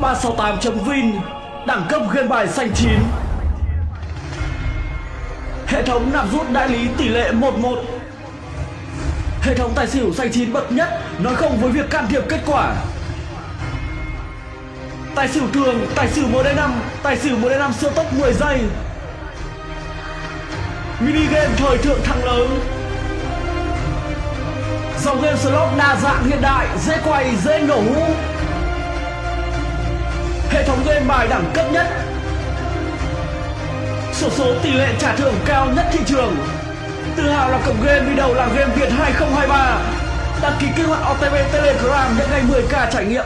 368.vin Đẳng cấp game bài xanh chín. Hệ thống nạp rút đại lý tỷ lệ 11 Hệ thống tài xỉu xanh chín bậc nhất Nói không với việc can thiệp kết quả. Tài xỉu thường, tài xỉu 1D5 Tài xỉu 1D5 siêu tốc 10 giây. Mini game thời thượng thắng lớn. Dòng game slot đa dạng hiện đại Dễ quay, dễ nổ. hũ thống game bài đẳng cấp nhất. Sổ số tỷ lệ trả thưởng cao nhất thị trường. Tự hào là cổng game đi đầu làm game Việt 2023 Đăng ký kích hoạt OTP Telegram nhận ngay 10k trải nghiệm.